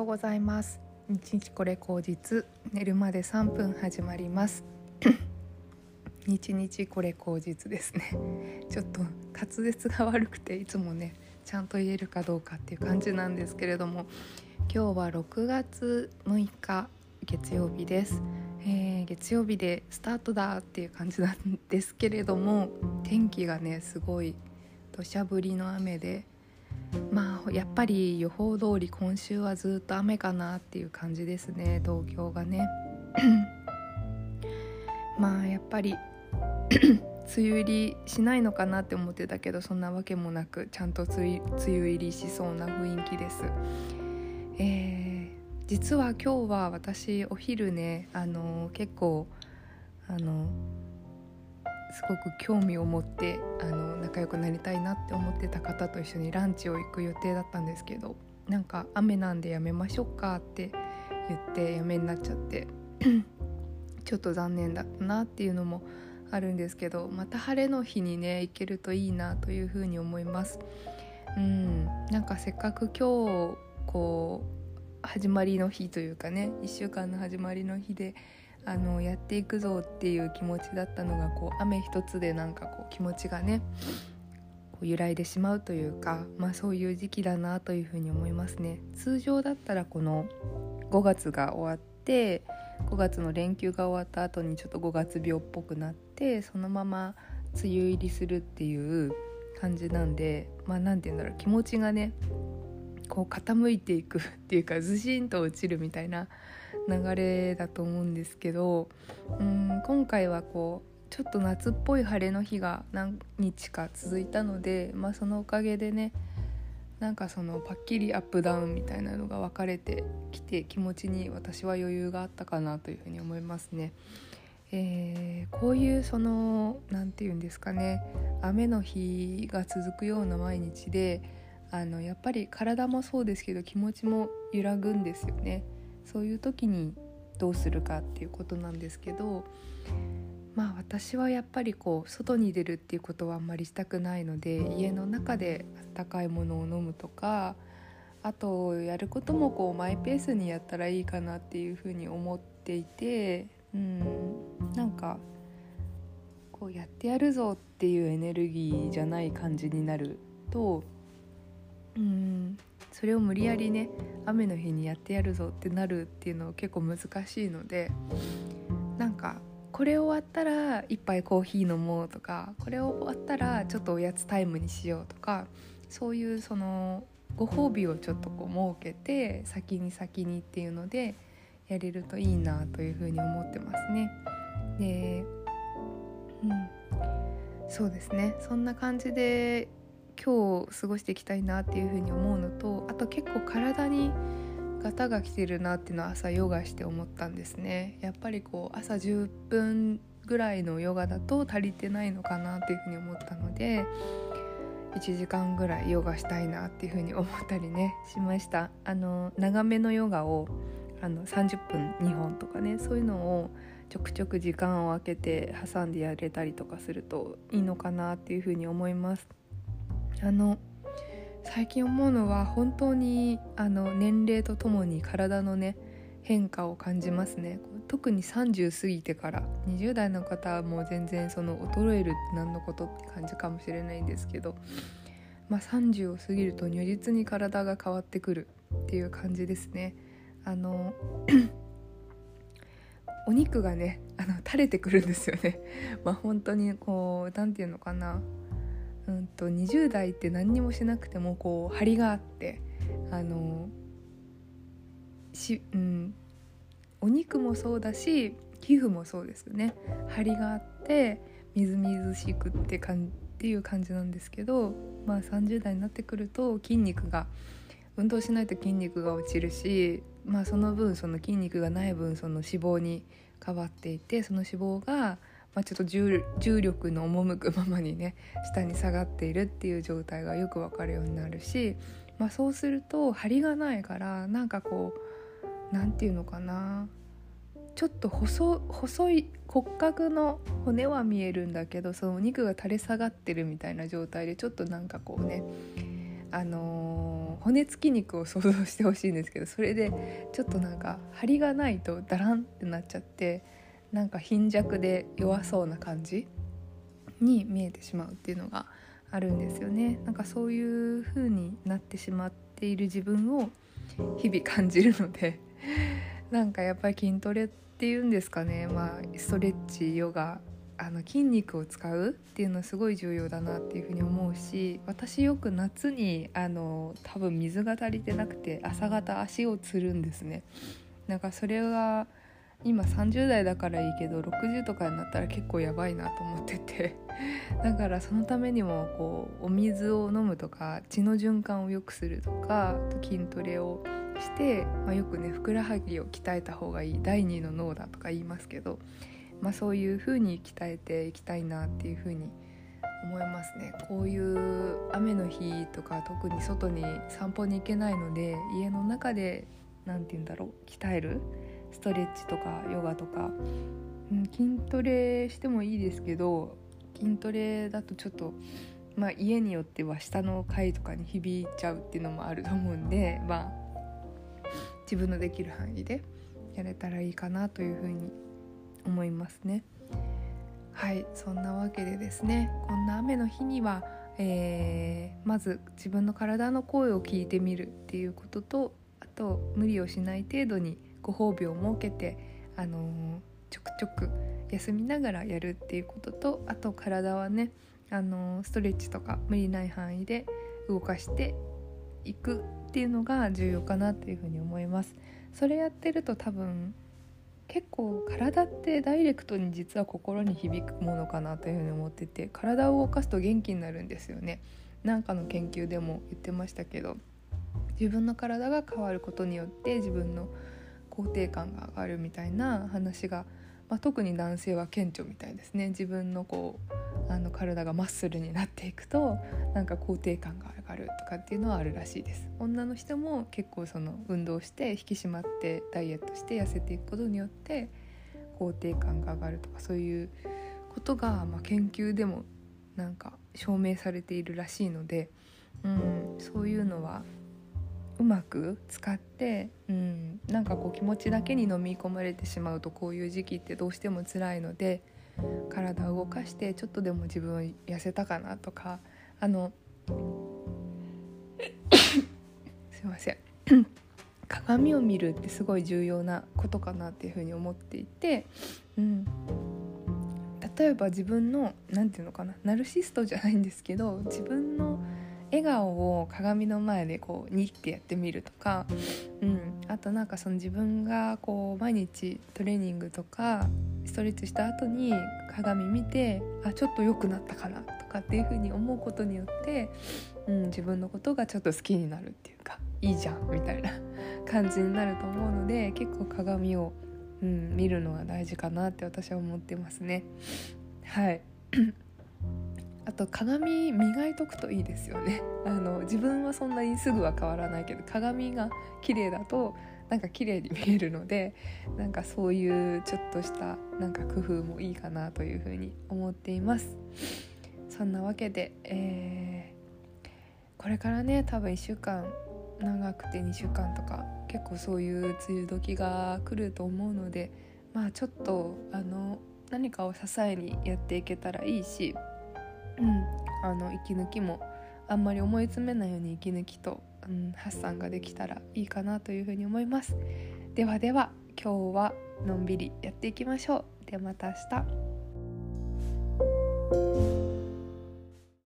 ようございます。日日これ口実。寝るまで3分始まります。日日これ口実ですね。ちょっと滑舌が悪くていつもねちゃんと言えるかどうかっていう感じなんですけれども。今日は6月6日月曜日です、えー、月曜日でスタートだっていう感じなんですけれども天気がねすごい土砂降りの雨でまあやっぱり予報通り今週はずっと雨かなっていう感じですね東京がね まあやっぱり 梅雨入りしないのかなって思ってたけどそんなわけもなくちゃんと梅雨入りしそうな雰囲気です。えー、実は今日は私お昼ねあの結構あのすごく興味を持ってあの仲良くなりたいなって思ってた方と一緒にランチを行く予定だったんですけどなんか雨なんでやめましょうかって言ってやめになっちゃって ちょっと残念だったなっていうのもあるんですけどまた晴れの日にね行けるといいなというふうに思います。うんなんかせっかく今日こう始まりの日というかね1週間の始まりの日であのやっていくぞっていう気持ちだったのがこう雨一つでなんかこう気持ちがね揺らいでしまうというか、まあ、そういう時期だなというふうに思いますね。通常だったらこの5月が終わって5月の連休が終わった後にちょっと5月病っぽくなってそのまま梅雨入りするっていう感じなんでまあ何て言うんだろう気持ちがねこう傾いていく っていうかずしんと落ちるみたいな流れだと思うんですけどうん今回はこうちょっと夏っぽい晴れの日が何日か続いたので、まあ、そのおかげでねなんかそのパッキリアップダウンみたいなのが分かれてきて気持ちに私は余裕があったかなというふうに思いますね。えー、こういうその何て言うんですかね雨の日が続くような毎日であのやっぱり体もそうですけど気持ちも揺らぐんですよね。そういう時にどうするかっていうことなんですけどまあ私はやっぱりこう外に出るっていうことはあんまりしたくないので家の中で温かいものを飲むとかあとやることもこうマイペースにやったらいいかなっていうふうに思っていてうんなんかこうやってやるぞっていうエネルギーじゃない感じになるとうんそれを無理やりね雨の日にやってやるぞってなるっていうのは結構難しいのでなんかこれ終わったら1杯コーヒー飲もうとかこれ終わったらちょっとおやつタイムにしようとかそういうそのご褒美をちょっとこう設けて先に先にっていうのでやれるといいなというふうに思ってますね。でうん。そうですね。そんな感じで今日過ごしていきたいなっていうふうに思うのとあと結構体にガタが来てるなっていうのは朝ヨガして思ったんですね。やっぱりこう朝10分ぐらいのヨガだと足りてないのかなっていうふうに思ったので1時間ぐらいヨガしたいなっていうふうに思ったりねしました。あの長めのヨガをあの30分2本とかねそういうのをちょくちょく時間を空けて挟んでやれたりとかするといいのかなっていうふうに思います。あの最近思うのは本当にあの年齢とともに体のね変化を感じますね特に30過ぎてから20代の方はもう全然その衰えるって何のことって感じかもしれないんですけど、まあ、30を過ぎると如実に体が変わってくるっていう感じですね。あの お肉がねあの垂れてくるんですよね。まあ本当にこう何て言うのかなうんと20代って何にもしなくてもこう張りがあってあのし、うん、お肉もそうだし皮膚もそうですね。張りがあってみずみずしくってかんっていう感じなんですけど、まあ、30代になってくると筋肉が運動しないと筋肉が落ちるし、まあ、その分その筋肉がない分その脂肪に変わっていてその脂肪がまあ、ちょっと重力の赴くままにね下に下がっているっていう状態がよくわかるようになるし、まあ、そうすると張りがないからなんかこう何て言うのかなちょっと細細い骨格の骨は見えるんだけどそのお肉が垂れ下がってるみたいな状態でちょっとなんかこうねあの骨付き肉を想像してほしいんですけどそれでちょっとなんか張りがないとダランってなっちゃってなんか貧弱で弱そうな感じに見えてしまうっていうのがあるんですよね。なんかそういう風になってしまっている自分を日々感じるので なんかやっぱり筋トレっていうんですかね。まあストレッチヨガあの筋肉を使うっていうのはすごい重要だなっていうふうに思うし私よく夏にあの多分水が足りてなくて朝方足をつるんですね。なんかそれが今30代だからいいけど60とかになったら結構やばいなと思ってて。だからそのためにもこうお水を飲むとか血の循環を良くするとか筋トレをして、まあ、よくねふくらはぎを鍛えた方がいい第二の脳だとか言いますけどまあ、そういう風に鍛えていきたいなっていう風に思いますね。こういう雨の日とか特に外に散歩に行けないので家の中で何て言うんだろう鍛えるストレッチとかヨガとか、うん、筋トレしてもいいですけど筋トレだとちょっと、まあ、家によっては下の階とかに響いちゃうっていうのもあると思うんでまあ自分のできる範囲でやれたらいいかなというふうに思いますね。はいそんなわけでですねこんな雨の日には、えー、まず自分の体の声を聞いてみるっていうこととあと無理をしない程度にご褒美を設けて、あのー、ちょくちょく休みながらやるっていうこととあと体はね、あのー、ストレッチとか無理ない範囲で動かしていくっていうのが重要かなっていうふうに思います。それやってると多分結構体ってダイレクトに実は心に響くものかなというふうに思ってて体を動かすと元気になるんですよねなんかの研究でも言ってましたけど自分の体が変わることによって自分の肯定感が上がるみたいな話がまあ、特に男性は顕著みたいですね。自分のこうあの体がマッスルになっていくとなんか肯定感が上がるとかっていうのはあるらしいです。女の人も結構その運動して引き締まってダイエットして痩せていくことによって肯定感が上がるとかそういうことが、まあ、研究でもなんか証明されているらしいので、うん、そういうのはうまく使って、うん、なんかこう気持ちだけに飲み込まれてしまうとこういう時期ってどうしても辛いので体を動かしてちょっとでも自分痩せたかなとかあの すいません。鏡を見るってすごい重要なことかなっていうふうに思っていて、うん、例えば自分の何て言うのかなナルシストじゃないんですけど自分の笑顔を鏡の前でこうニッてやってみるとか、うん、あとなんかその自分がこう毎日トレーニングとかストレッチした後に鏡見てあちょっと良くなったかなとかっていう風に思うことによって、うん、自分のことがちょっと好きになるっていうかいいじゃんみたいな 感じになると思うので結構鏡を、うん、見るのが大事かなって私は思ってますね。はいと鏡磨いとくといいですよね。あの自分はそんなにすぐは変わらないけど鏡が綺麗だとなんか綺麗に見えるのでなんかそういうちょっとしたなんか工夫もいいかなというふうに思っています。そんなわけで、えー、これからね多分1週間長くて2週間とか結構そういう梅雨時が来ると思うのでまあちょっとあの何かを支えにやっていけたらいいしうん、あの息抜きもあんまり思い詰めないように息抜きと、うん、発散ができたらいいかなというふうに思います。ではでは今日はのんびりやっていきましょう。ではまた明日。